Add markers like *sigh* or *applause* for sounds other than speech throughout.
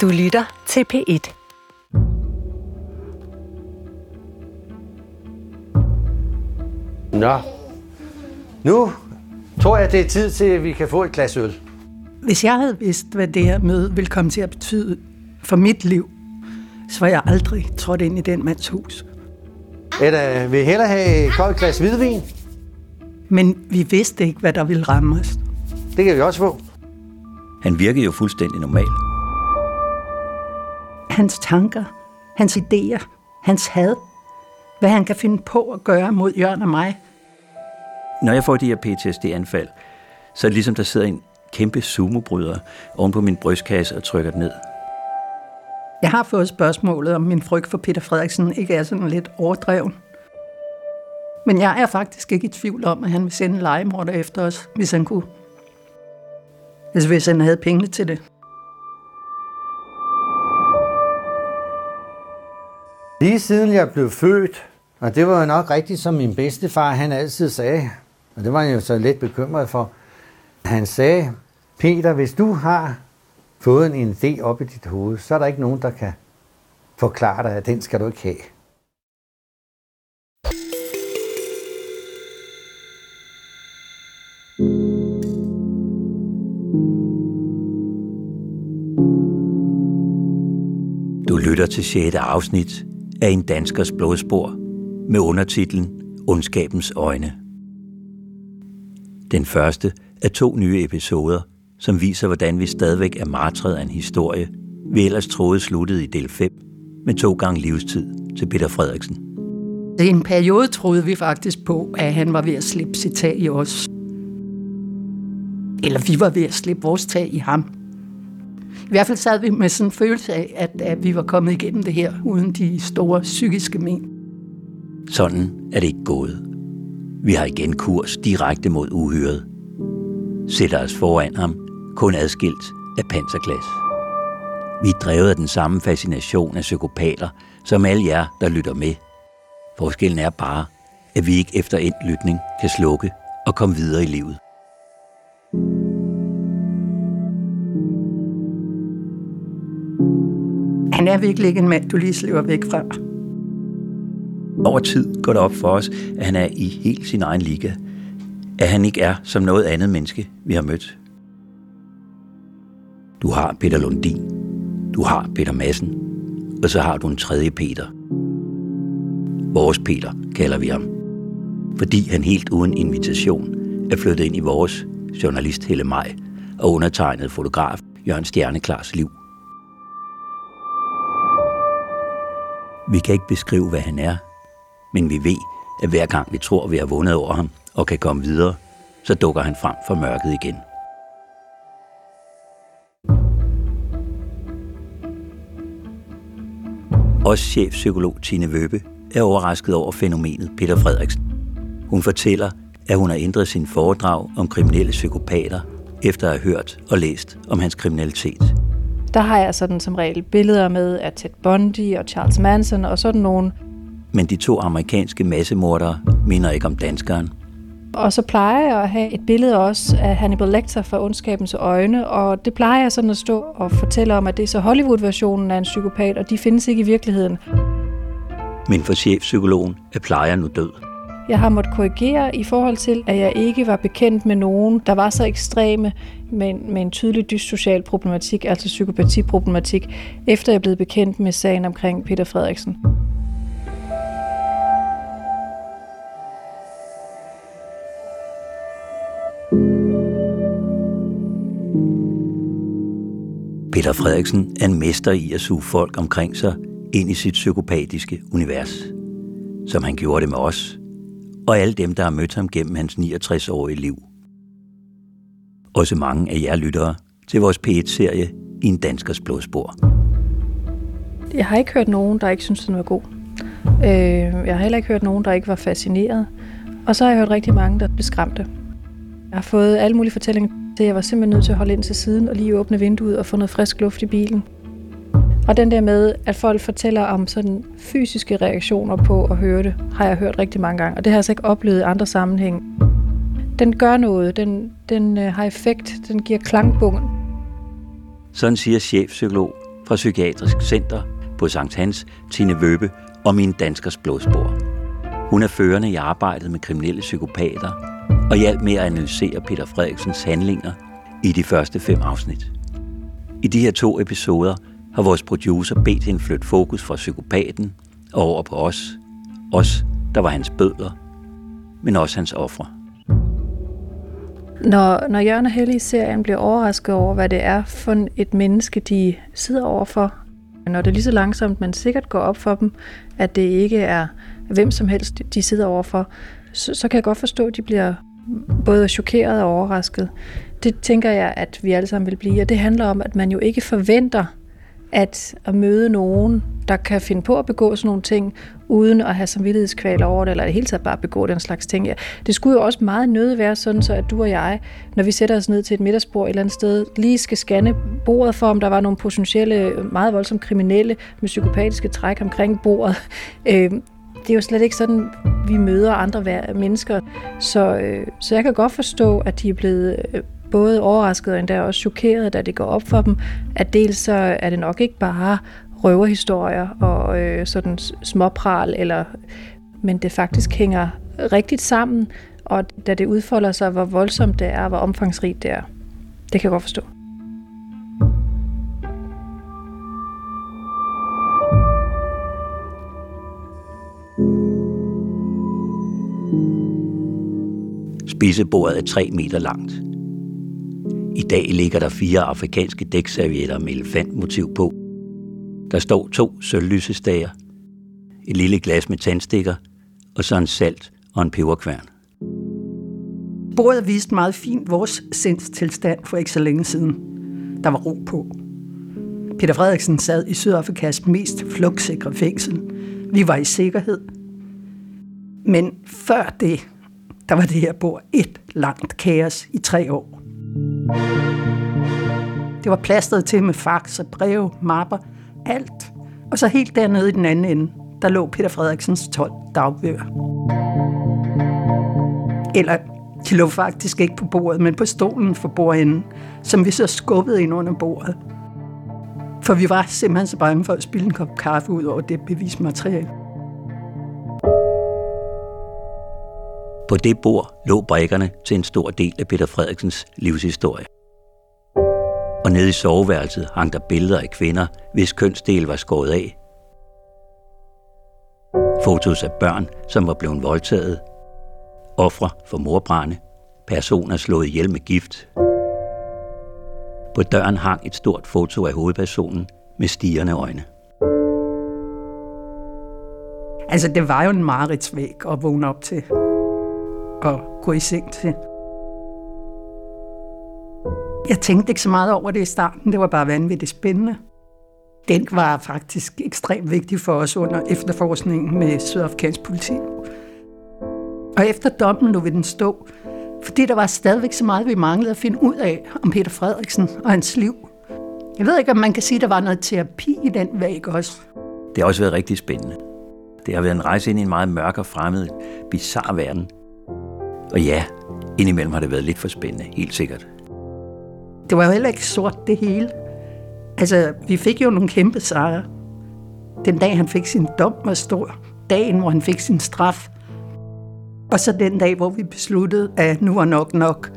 Du lytter til P1. Nå, nu tror jeg, det er tid til, at vi kan få et glas øl. Hvis jeg havde vidst, hvad det her møde ville komme til at betyde for mit liv, så var jeg aldrig trådt ind i den mands hus. Eller vil hellere have et koldt glas hvidvin? Men vi vidste ikke, hvad der ville ramme os. Det kan vi også få. Han virkede jo fuldstændig normal. Hans tanker, hans idéer, hans had, hvad han kan finde på at gøre mod Jørgen og mig. Når jeg får de her PTSD-anfald, så er det ligesom, der sidder en kæmpe sumobryder oven på min brystkasse og trykker den ned. Jeg har fået spørgsmålet, om min frygt for Peter Frederiksen ikke er sådan lidt overdreven. Men jeg er faktisk ikke i tvivl om, at han vil sende legemorder efter os, hvis han kunne. Altså hvis han havde penge til det. Lige siden jeg blev født, og det var jo nok rigtigt, som min bedstefar han altid sagde, og det var jeg jo så lidt bekymret for. Han sagde, Peter, hvis du har fået en idé op i dit hoved, så er der ikke nogen, der kan forklare dig, at den skal du ikke have. Du lytter til 6. afsnit af En danskers blodspor med undertitlen Ondskabens øjne. Den første er to nye episoder, som viser, hvordan vi stadigvæk er martret af en historie, vi ellers troede sluttede i del 5 med to gange livstid til Peter Frederiksen. I en periode troede vi faktisk på, at han var ved at slippe sit tag i os. Eller vi var ved at slippe vores tag i ham. I hvert fald sad vi med sådan en følelse af, at, at vi var kommet igennem det her, uden de store psykiske men. Sådan er det ikke gået. Vi har igen kurs direkte mod uhyret. Sætter os foran ham, kun adskilt af panserglas. Vi er drevet af den samme fascination af psykopater, som alle jer, der lytter med. Forskellen er bare, at vi ikke efter endt lytning kan slukke og komme videre i livet. Han er virkelig ikke en mand, du lige slipper væk fra. Over tid går det op for os, at han er i helt sin egen liga. At han ikke er som noget andet menneske, vi har mødt. Du har Peter Lundin. Du har Peter Madsen. Og så har du en tredje Peter. Vores Peter kalder vi ham. Fordi han helt uden invitation er flyttet ind i vores journalist Helle Maj og undertegnet fotograf Jørgen Stjerneklars liv. Vi kan ikke beskrive, hvad han er, men vi ved, at hver gang vi tror, vi har vundet over ham og kan komme videre, så dukker han frem for mørket igen. Også chefpsykolog Tine Vøbe er overrasket over fænomenet Peter Frederiksen. Hun fortæller, at hun har ændret sin foredrag om kriminelle psykopater, efter at have hørt og læst om hans kriminalitet. Der har jeg sådan som regel billeder med af Ted Bundy og Charles Manson og sådan nogle. Men de to amerikanske massemordere minder ikke om danskeren. Og så plejer jeg at have et billede også af Hannibal Lecter fra Ondskabens Øjne, og det plejer jeg sådan at stå og fortælle om, at det er så Hollywood-versionen af en psykopat, og de findes ikke i virkeligheden. Men for chefpsykologen er plejer nu død. Jeg har måttet korrigere i forhold til, at jeg ikke var bekendt med nogen, der var så ekstreme med med en tydelig dyssocial problematik, altså psykopatiproblematik, efter jeg blev bekendt med sagen omkring Peter Frederiksen. Peter Frederiksen er en mester i at suge folk omkring sig ind i sit psykopatiske univers, som han gjorde det med os, og alle dem, der har mødt ham gennem hans 69-årige liv. Også mange af jer lyttere til vores P1-serie i en danskers blodspor. Jeg har ikke hørt nogen, der ikke synes, den var god. Øh, jeg har heller ikke hørt nogen, der ikke var fascineret. Og så har jeg hørt rigtig mange, der blev skræmte. Jeg har fået alle mulige fortællinger til, jeg var simpelthen nødt til at holde ind til siden og lige åbne vinduet og få noget frisk luft i bilen. Og den der med, at folk fortæller om sådan fysiske reaktioner på at høre det, har jeg hørt rigtig mange gange. Og det har jeg altså ikke oplevet i andre sammenhæng. Den gør noget, den, den øh, har effekt, den giver klangbund. Sådan siger chefpsykolog fra Psykiatrisk Center på Sankt Hans, Tine Vøbe og min danskers blodspor. Hun er førende i arbejdet med kriminelle psykopater og hjalp med at analysere Peter Frederiksens handlinger i de første fem afsnit. I de her to episoder har vores producer bedt hende flytte fokus fra psykopaten og over på os. Os, der var hans bødler, men også hans ofre. Når, når Jørgen og Helle i serien bliver overrasket over, hvad det er for et menneske, de sidder overfor, når det lige så langsomt, man sikkert går op for dem, at det ikke er hvem som helst, de sidder overfor, så, så kan jeg godt forstå, at de bliver både chokeret og overrasket. Det tænker jeg, at vi alle sammen vil blive, og det handler om, at man jo ikke forventer, at at møde nogen, der kan finde på at begå sådan nogle ting, uden at have samvittighedskval over det, eller i det hele taget bare begå den slags ting. Ja, det skulle jo også meget nøde være sådan, så at du og jeg, når vi sætter os ned til et middagsbord et eller andet sted, lige skal scanne bordet for, om der var nogle potentielle, meget voldsomt kriminelle med psykopatiske træk omkring bordet. *laughs* Øh, det er jo slet ikke sådan, vi møder andre mennesker. Så, øh, så jeg kan godt forstå, at de er blevet øh, både overrasket og endda også chokeret, da det går op for dem, at dels så er det nok ikke bare røverhistorier og øh, sådan småpral, eller, men det faktisk hænger rigtigt sammen, og da det udfolder sig, hvor voldsomt det er, hvor omfangsrigt det er. Det kan jeg godt forstå. Spisebordet er 3 meter langt. I dag ligger der fire afrikanske dækservietter med elefantmotiv på. Der står to sølvlysestager, et lille glas med tandstikker, og så en salt og en peberkværn. Bordet viste meget fint vores sindstilstand for ikke så længe siden. Der var ro på. Peter Frederiksen sad i Sydafrikas mest flugtsikre fængsel. Vi var i sikkerhed. Men før det, der var det her bord et langt kaos i tre år. Det var plastret til med fax og breve, mapper, alt. Og så helt dernede i den anden ende, der lå Peter Frederiksens 12 dagbøger. Eller de lå faktisk ikke på bordet, men på stolen for bordenden, som vi så skubbede ind under bordet. For vi var simpelthen så bange for at spille en kop kaffe ud over det bevismateriale. På det bord lå brækkerne til en stor del af Peter Frederiksens livshistorie. Og nede i soveværelset hang der billeder af kvinder, hvis kønsdel var skåret af. Fotos af børn, som var blevet voldtaget. Ofre for morbrænde. Personer slået ihjel med gift. På døren hang et stort foto af hovedpersonen med stigende øjne. Altså, det var jo en mareridsvæg at vågne op til at gå i seng til. Jeg tænkte ikke så meget over det i starten. Det var bare vanvittigt spændende. Den var faktisk ekstremt vigtig for os under efterforskningen med sydafrikansk politi. Og efter dommen lå vi den stå, fordi der var stadigvæk så meget, vi manglede at finde ud af om Peter Frederiksen og hans liv. Jeg ved ikke, om man kan sige, at der var noget terapi i den væg også. Det har også været rigtig spændende. Det har været en rejse ind i en meget mørk og fremmed, bizarre verden. Og ja, indimellem har det været lidt for spændende, helt sikkert. Det var jo heller ikke sort det hele. Altså, vi fik jo nogle kæmpe sejre. Den dag, han fik sin dom, var stor. Dagen, hvor han fik sin straf. Og så den dag, hvor vi besluttede, at nu var nok nok.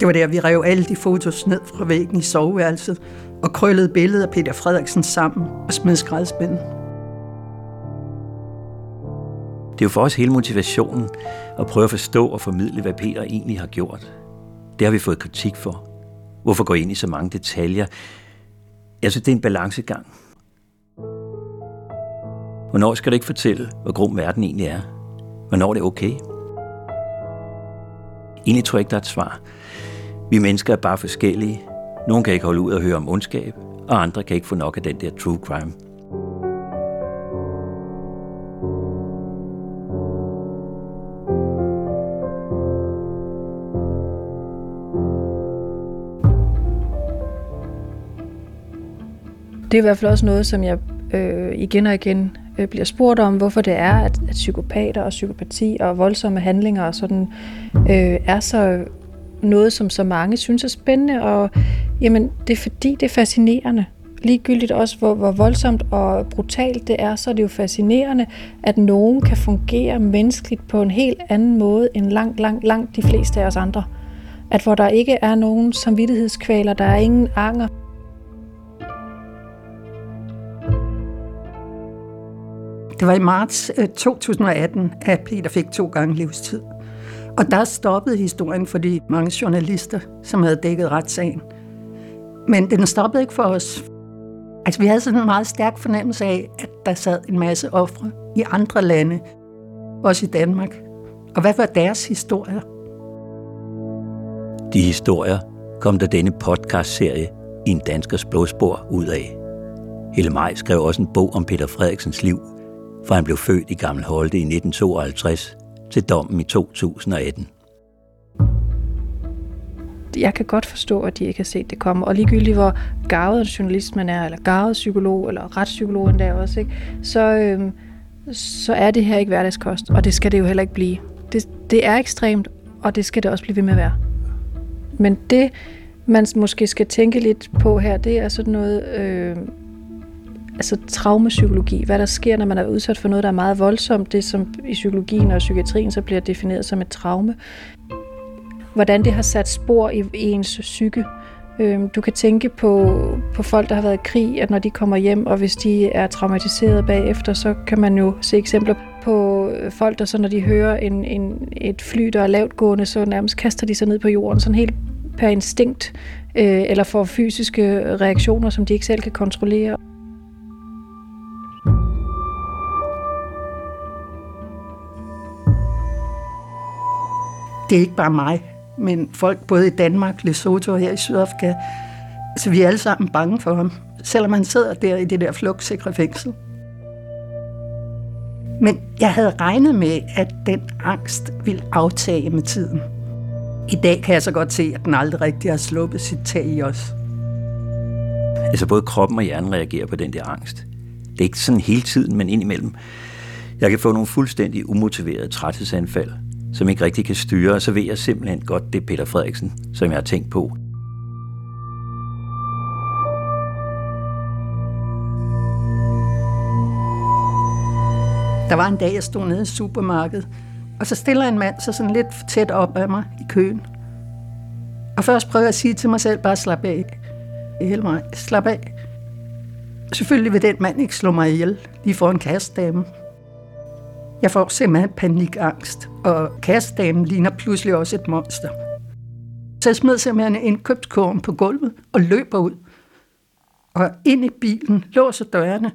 Det var der, vi rev alle de fotos ned fra væggen i soveværelset og krøllede billedet af Peter Frederiksen sammen og smed skraldespænden. Det er jo for os hele motivationen at prøve at forstå og formidle, hvad Peter egentlig har gjort. Det har vi fået kritik for. Hvorfor gå ind i så mange detaljer? Jeg synes, det er en balancegang. Hvornår skal du ikke fortælle, hvor grum verden egentlig er? Hvornår er det okay? Egentlig tror jeg ikke, der er et svar. Vi mennesker er bare forskellige. Nogle kan ikke holde ud og høre om ondskab, og andre kan ikke få nok af den der true crime. Det er i hvert fald også noget, som jeg øh, igen og igen øh, bliver spurgt om, hvorfor det er, at, at psykopater og psykopati og voldsomme handlinger og sådan øh, er så noget, som så mange synes er spændende. Og Jamen, det er fordi, det er fascinerende. Ligegyldigt også, hvor, hvor voldsomt og brutalt det er, så er det jo fascinerende, at nogen kan fungere menneskeligt på en helt anden måde end langt, langt, langt de fleste af os andre. At hvor der ikke er nogen samvittighedskvaler, der er ingen anger. Det var i marts øh, 2018, at Peter fik to gange livstid. Og der stoppede historien for de mange journalister, som havde dækket retssagen. Men den stoppede ikke for os. Altså, vi havde sådan en meget stærk fornemmelse af, at der sad en masse ofre i andre lande, også i Danmark. Og hvad var deres historier? De historier kom der denne podcast-serie i en danskers blodspor ud af. Helle Maj skrev også en bog om Peter Frederiksens liv, for han blev født i Gammel Holte i 1952 til dommen i 2018. Jeg kan godt forstå, at de ikke har set det komme. Og ligegyldigt hvor gavet en journalist man er, eller gavet psykolog, eller retspsykolog endda også, ikke? Så, øhm, så er det her ikke hverdagskost, og det skal det jo heller ikke blive. Det, det er ekstremt, og det skal det også blive ved med at være. Men det, man måske skal tænke lidt på her, det er sådan noget... Øh, altså traumapsykologi, hvad der sker, når man er udsat for noget, der er meget voldsomt, det som i psykologien og psykiatrien så bliver defineret som et traume. Hvordan det har sat spor i, ens psyke. Øhm, du kan tænke på, på folk, der har været i krig, at når de kommer hjem, og hvis de er traumatiseret bagefter, så kan man jo se eksempler på øh, folk, der så når de hører en, en, et fly, der er lavt gående, så nærmest kaster de sig ned på jorden, sådan helt per instinkt, øh, eller får fysiske reaktioner, som de ikke selv kan kontrollere. Det er ikke bare mig, men folk både i Danmark, Lesotho og her i Sydafrika. Så vi er alle sammen bange for ham, selvom han sidder der i det der flugtsikre fængsel. Men jeg havde regnet med, at den angst ville aftage med tiden. I dag kan jeg så godt se, at den aldrig rigtig har sluppet sit tag i os. Altså både kroppen og hjernen reagerer på den der angst. Det er ikke sådan hele tiden, men indimellem. Jeg kan få nogle fuldstændig umotiverede træthedsanfald, som ikke rigtig kan styre, så ved jeg simpelthen godt, det er Peter Frederiksen, som jeg har tænkt på. Der var en dag, jeg stod nede i supermarkedet, og så stiller en mand sig sådan lidt tæt op af mig i køen. Og først prøver jeg at sige til mig selv, bare slap af. Hele mig, slap af. Selvfølgelig vil den mand ikke slå mig ihjel, lige for en kastdame. Jeg får simpelthen panikangst, og kastdamen ligner pludselig også et monster. Så jeg smed simpelthen indkøbskurven på gulvet og løber ud. Og ind i bilen, låser dørene.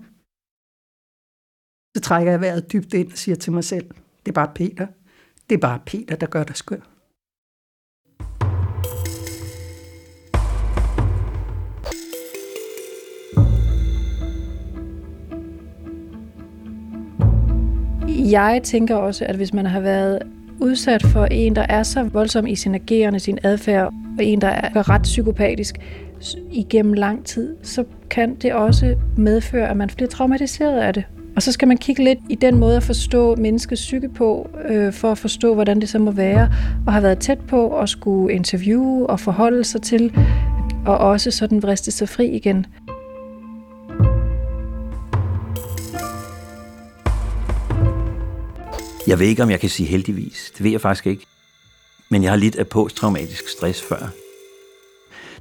Så trækker jeg vejret dybt ind og siger til mig selv, det er bare Peter. Det er bare Peter, der gør dig skør. Jeg tænker også, at hvis man har været udsat for en, der er så voldsom i sin agerende, sin adfærd, og en, der er ret psykopatisk igennem lang tid, så kan det også medføre, at man bliver traumatiseret af det. Og så skal man kigge lidt i den måde at forstå menneskets psyke på, øh, for at forstå, hvordan det så må være, og have været tæt på at skulle interviewe og forholde sig til, og også sådan vriste sig fri igen. Jeg ved ikke, om jeg kan sige heldigvis. Det ved jeg faktisk ikke. Men jeg har lidt af posttraumatisk stress før.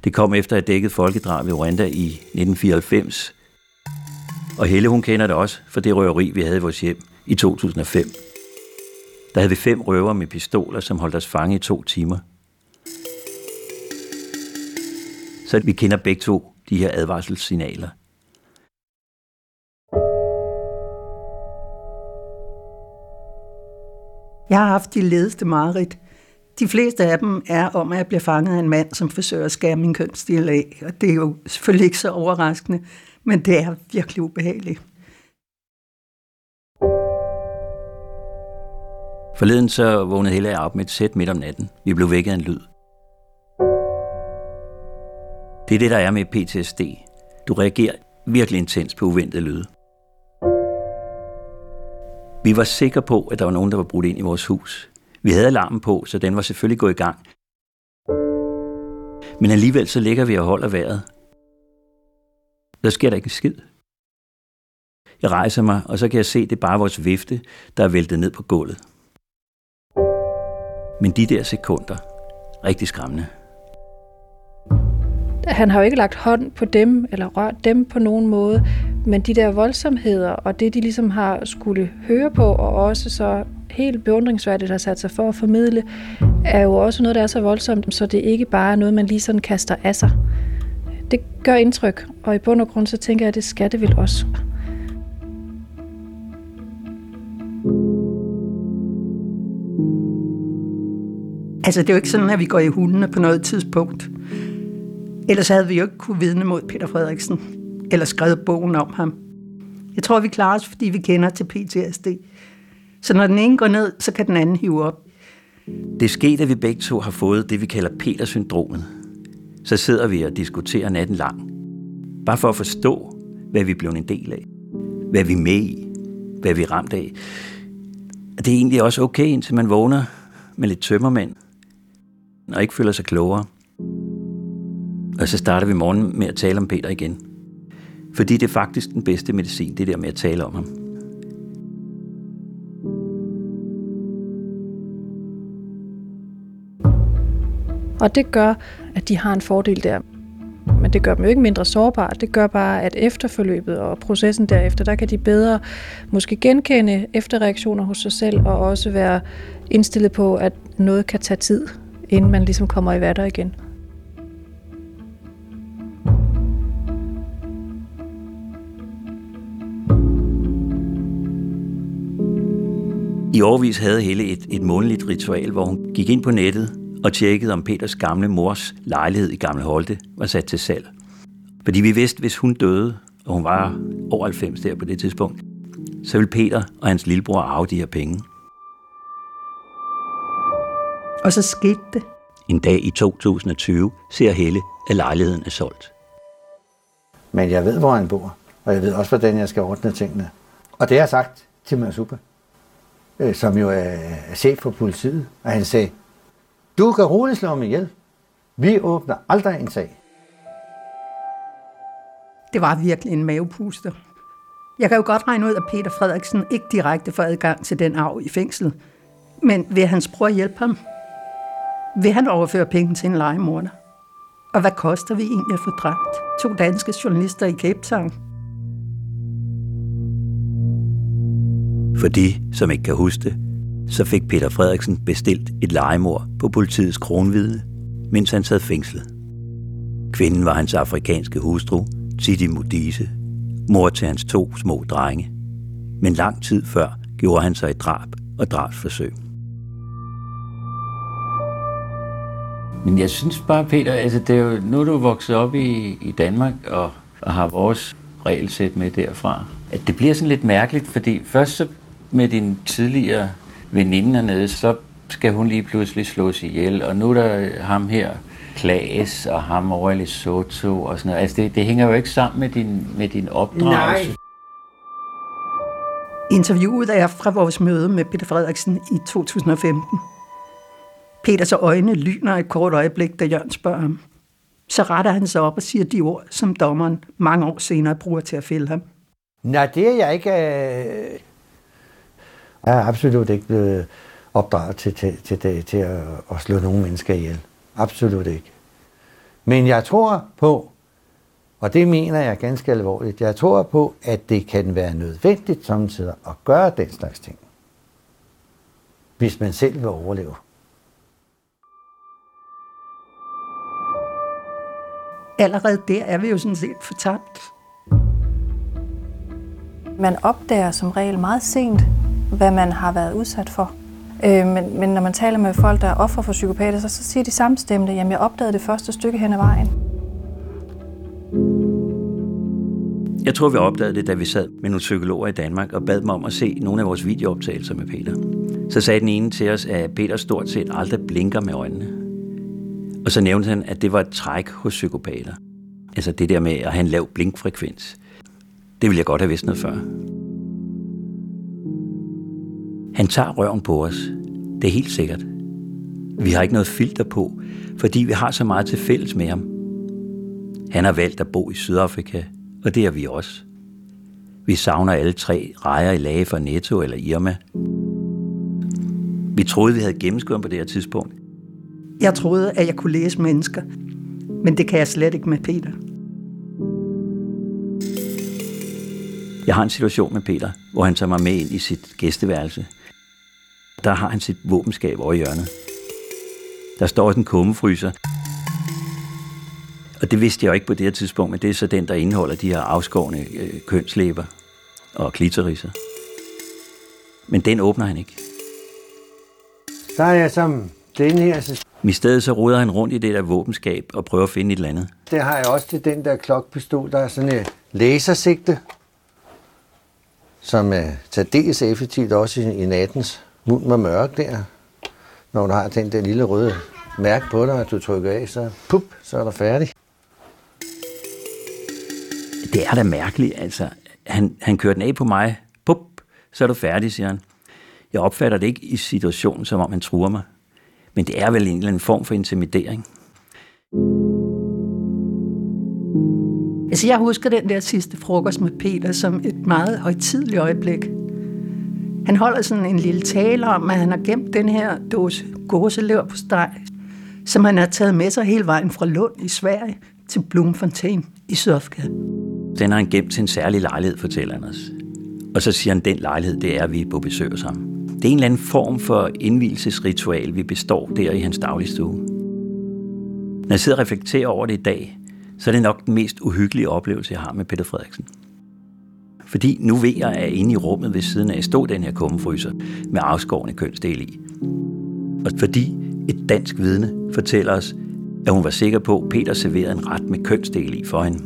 Det kom efter at dækket folkedrab i Rwanda i 1994. Og Helle, hun kender det også for det røveri, vi havde i vores hjem i 2005. Der havde vi fem røver med pistoler, som holdt os fange i to timer. Så vi kender begge to de her advarselssignaler. Jeg har haft de ledeste mareridt. De fleste af dem er om, at jeg bliver fanget af en mand, som forsøger at skære min kønsdel af. Og det er jo selvfølgelig ikke så overraskende, men det er virkelig ubehageligt. Forleden så vågnede Hella op med et sæt midt om natten. Vi blev vækket af en lyd. Det er det, der er med PTSD. Du reagerer virkelig intens på uventede lyde. Vi var sikre på, at der var nogen, der var brudt ind i vores hus. Vi havde alarmen på, så den var selvfølgelig gået i gang. Men alligevel så ligger vi og holder vejret. Der sker der ikke en skid. Jeg rejser mig, og så kan jeg se, det er bare vores vifte, der er væltet ned på gulvet. Men de der sekunder, rigtig skræmmende. Han har jo ikke lagt hånd på dem, eller rørt dem på nogen måde, men de der voldsomheder, og det de ligesom har skulle høre på, og også så helt beundringsværdigt har sat sig for at formidle, er jo også noget, der er så voldsomt, så det ikke bare er noget, man lige sådan kaster af sig. Det gør indtryk, og i bund og grund så tænker jeg, at det skal det vel også. Altså, det er jo ikke sådan, at vi går i hundene på noget tidspunkt. Ellers havde vi jo ikke kunne vidne mod Peter Frederiksen, eller skrevet bogen om ham. Jeg tror, vi klarer os, fordi vi kender til PTSD. Så når den ene går ned, så kan den anden hive op. Det er sket, at vi begge to har fået det, vi kalder Peter-syndromet. Så sidder vi og diskuterer natten lang. Bare for at forstå, hvad vi er blevet en del af. Hvad vi er med i. Hvad vi er ramt af. Det er egentlig også okay, indtil man vågner med lidt tømmermænd. Og ikke føler sig klogere. Og så starter vi morgen med at tale om Peter igen. Fordi det er faktisk den bedste medicin, det der med at tale om ham. Og det gør, at de har en fordel der. Men det gør dem jo ikke mindre sårbare. Det gør bare, at efterforløbet og processen derefter, der kan de bedre måske genkende efterreaktioner hos sig selv, og også være indstillet på, at noget kan tage tid, inden man ligesom kommer i vatter igen. I årvis havde Helle et, et månedligt ritual, hvor hun gik ind på nettet og tjekkede, om Peters gamle mors lejlighed i Gamle Holte var sat til salg. Fordi vi vidste, hvis hun døde, og hun var over 90 der på det tidspunkt, så ville Peter og hans lillebror arve de her penge. Og så skete det. En dag i 2020 ser Helle, at lejligheden er solgt. Men jeg ved, hvor han bor, og jeg ved også, hvordan jeg skal ordne tingene. Og det har jeg sagt til Masupa, øh, som jo er chef for politiet, og han sagde, du kan roligt slå mig ihjel. Vi åbner aldrig en sag. Det var virkelig en mavepuster. Jeg kan jo godt regne ud, at Peter Frederiksen ikke direkte får adgang til den arv i fængslet. Men vil hans bror hjælpe ham? Vil han overføre penge til en legemorder? Og hvad koster vi egentlig at få dræbt to danske journalister i Cape Town? For de, som ikke kan huske det, så fik Peter Frederiksen bestilt et legemord på politiets kronvidne, mens han sad fængslet. Kvinden var hans afrikanske hustru, Titi Modise, mor til hans to små drenge. Men lang tid før gjorde han sig et drab og drabsforsøg. Men jeg synes bare, Peter, altså det er jo, nu er du vokset op i, i Danmark og, og har vores regelsæt med derfra. At det bliver sådan lidt mærkeligt, fordi først så med din tidligere veninde hernede, så skal hun lige pludselig slås ihjel, og nu er der ham her, Klaas, og ham over i Lesotho, og sådan noget. Altså, det, det hænger jo ikke sammen med din, med din opdragelse. Nej. Interviewet er fra vores møde med Peter Frederiksen i 2015. Peters øjne lyner et kort øjeblik, da Jørgen spørger ham. Så retter han sig op og siger de ord, som dommeren mange år senere bruger til at fælde ham. Nej, det er jeg ikke... Jeg er absolut ikke blevet opdraget til, til, til, til, til at, at slå nogle mennesker ihjel. Absolut ikke. Men jeg tror på, og det mener jeg ganske alvorligt, jeg tror på, at det kan være nødvendigt samtidig at gøre den slags ting. Hvis man selv vil overleve. Allerede der er vi jo sådan set fortabt. Man opdager som regel meget sent, hvad man har været udsat for. Øh, men, men når man taler med folk, der er offer for psykopater, så, så siger de samstemte, jamen jeg opdagede det første stykke hen ad vejen. Jeg tror, vi opdagede det, da vi sad med nogle psykologer i Danmark og bad dem om at se nogle af vores videooptagelser med Peter. Så sagde den ene til os, at Peter stort set aldrig blinker med øjnene. Og så nævnte han, at det var et træk hos psykopater. Altså det der med at have en lav blinkfrekvens. Det ville jeg godt have vidst noget før. Han tager røven på os. Det er helt sikkert. Vi har ikke noget filter på, fordi vi har så meget til fælles med ham. Han har valgt at bo i Sydafrika, og det er vi også. Vi savner alle tre rejer i lage for Netto eller Irma. Vi troede, vi havde gennemskuddet på det her tidspunkt. Jeg troede, at jeg kunne læse mennesker, men det kan jeg slet ikke med Peter. Jeg har en situation med Peter, hvor han tager mig med ind i sit gæsteværelse. Der har han sit våbenskab over i hjørnet. Der står også en kummefryser. Og det vidste jeg jo ikke på det her tidspunkt, men det er så den, der indeholder de her afskårne øh, kønslæber og klitoriser. Men den åbner han ikke. Så er jeg som den her, så I stedet så ruder han rundt i det der våbenskab og prøver at finde et eller andet. det har jeg også til den der klokpistol, der er sådan et lasersigte, som er særdeles effektivt også i, i nattens mund med mørk der. Når du har den der lille røde mærke på dig, at du trykker af, så pup, så er der færdig. Det er da mærkeligt, altså. Han, han kører den af på mig. Pup, så er du færdig, siger han. Jeg opfatter det ikke i situationen, som om han truer mig. Men det er vel en eller anden form for intimidering. Altså, jeg husker den der sidste frokost med Peter som et meget højtidligt øjeblik. Han holder sådan en lille tale om, at han har gemt den her dåse gåselever på steg, som han har taget med sig hele vejen fra Lund i Sverige til Bloemfontein i Sydafrika. Den har han gemt til en særlig lejlighed, fortæller han os. Og så siger han, den lejlighed, det er, at vi er på besøg hos ham. Det er en eller anden form for indvielsesritual, vi består der i hans dagligstue. Når jeg sidder og reflekterer over det i dag, så er det nok den mest uhyggelige oplevelse, jeg har med Peter Frederiksen. Fordi nu ved jeg, at inde i rummet ved siden af stod den her kummefryser med afskårende kønsdel i. Og fordi et dansk vidne fortæller os, at hun var sikker på, at Peter serverede en ret med kønsdel i for hende.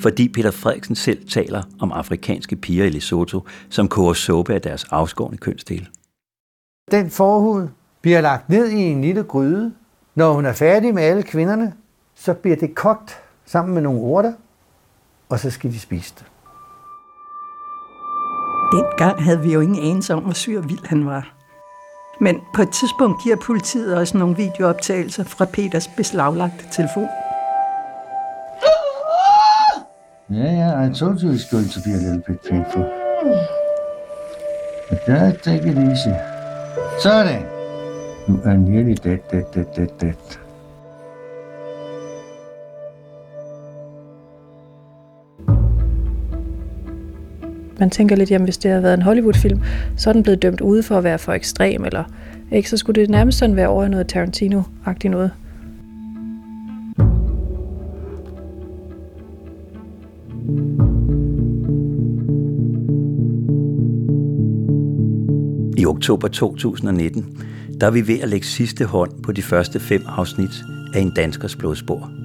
Fordi Peter Frederiksen selv taler om afrikanske piger i Lesotho, som koger suppe af deres afskårende kønsdel. Den forhud bliver lagt ned i en lille gryde. Når hun er færdig med alle kvinderne, så bliver det kogt sammen med nogle urter, og så skal de spise det. Dengang havde vi jo ingen anelse om, hvor syg og vild han var. Men på et tidspunkt giver politiet også nogle videooptagelser fra Peters beslaglagte telefon. Ja, ja, I told you it's going to be a little bit painful. But that, take it easy. Sådan. You are nearly dead, dead, dead, dead, dead. Man tænker lidt, jamen hvis det havde været en Hollywood-film, så er den blevet dømt ude for at være for ekstrem, eller ikke, så skulle det nærmest sådan være over i noget Tarantino-agtigt noget. I oktober 2019, der er vi ved at lægge sidste hånd på de første fem afsnit af En Danskers Blodspor.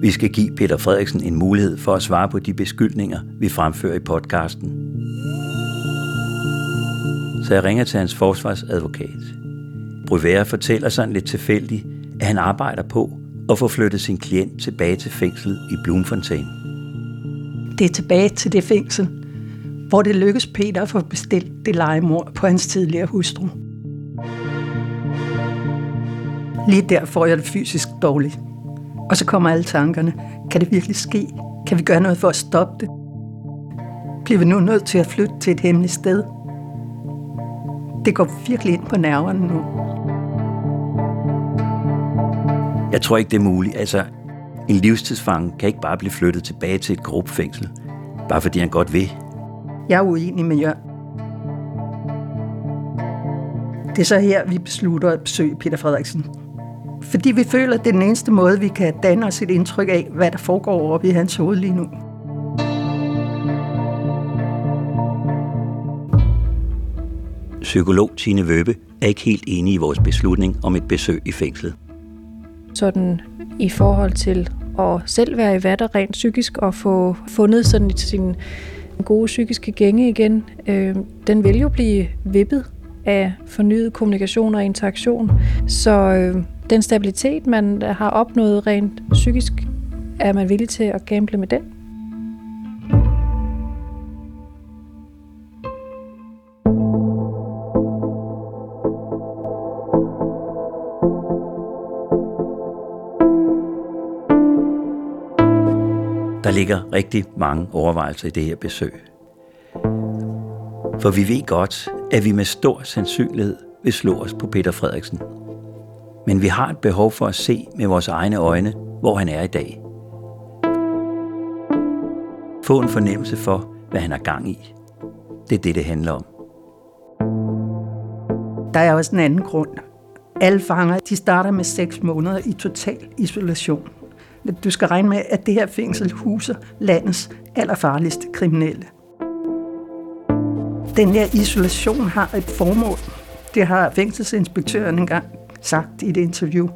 Vi skal give Peter Frederiksen en mulighed for at svare på de beskyldninger, vi fremfører i podcasten. Så jeg ringer til hans forsvarsadvokat. Bruvera fortæller sådan lidt tilfældigt, at han arbejder på at få flyttet sin klient tilbage til fængslet i Bloemfontein. Det er tilbage til det fængsel, hvor det lykkes Peter at få bestilt det legemord på hans tidligere hustru. Lige der får jeg det fysisk dårligt. Og så kommer alle tankerne. Kan det virkelig ske? Kan vi gøre noget for at stoppe det? Bliver vi nu nødt til at flytte til et hemmeligt sted? Det går virkelig ind på nerverne nu. Jeg tror ikke, det er muligt. Altså, en livstidsfange kan ikke bare blive flyttet tilbage til et gruppefængsel, bare fordi han godt vil. Jeg er uenig med Jørgen. Det er så her, vi beslutter at besøge Peter Frederiksen. Fordi vi føler, at det er den eneste måde, vi kan danne os et indtryk af, hvad der foregår oppe i hans hoved lige nu. Psykolog Tine Vøbe er ikke helt enig i vores beslutning om et besøg i fængslet. Sådan i forhold til at selv være i vatter rent psykisk og få fundet sådan sin gode psykiske gænge igen, øh, den vil jo blive vippet af fornyet kommunikation og interaktion. Så øh, den stabilitet, man har opnået rent psykisk, er man villig til at gamble med den? Der ligger rigtig mange overvejelser i det her besøg. For vi ved godt, at vi med stor sandsynlighed vil slå os på Peter Frederiksen men vi har et behov for at se med vores egne øjne, hvor han er i dag. Få en fornemmelse for, hvad han har gang i. Det er det, det handler om. Der er også en anden grund. Alle fanger, de starter med 6 måneder i total isolation. Du skal regne med, at det her fængsel huser landets allerfarligste kriminelle. Den her isolation har et formål. Det har fængselsinspektøren engang sagt i et interview.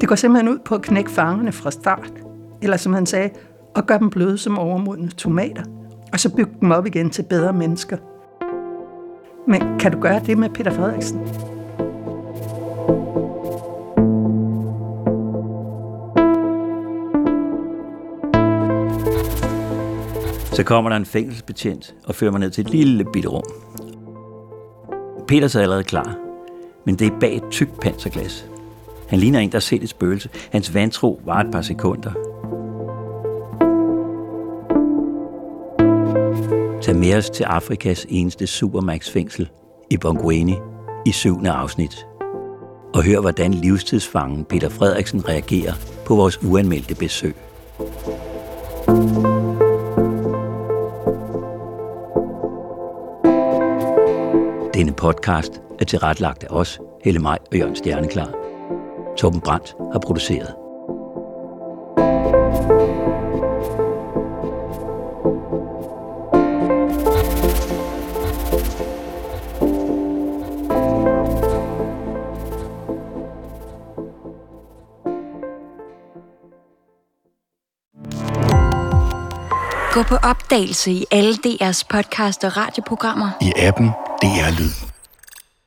Det går simpelthen ud på at knække fangerne fra start. Eller som han sagde, at gøre dem bløde som overmodne tomater. Og så bygge dem op igen til bedre mennesker. Men kan du gøre det med Peter Frederiksen? Så kommer der en fængselsbetjent og fører mig ned til et lille bitte rum. Peter er allerede klar, men det er bag et tykt panserglas. Han ligner en, der har set et spøgelse. Hans vantro var et par sekunder. Tag med os til Afrikas eneste supermax-fængsel i Bongweni i syvende afsnit. Og hør, hvordan livstidsfangen Peter Frederiksen reagerer på vores uanmeldte besøg. Denne podcast er tilrettelagt af os, Helle Maj og Jørgen Stjerneklar. Torben Brandt har produceret. Gå på opdagelse i alle DR's podcast og radioprogrammer. I appen DR Lyd.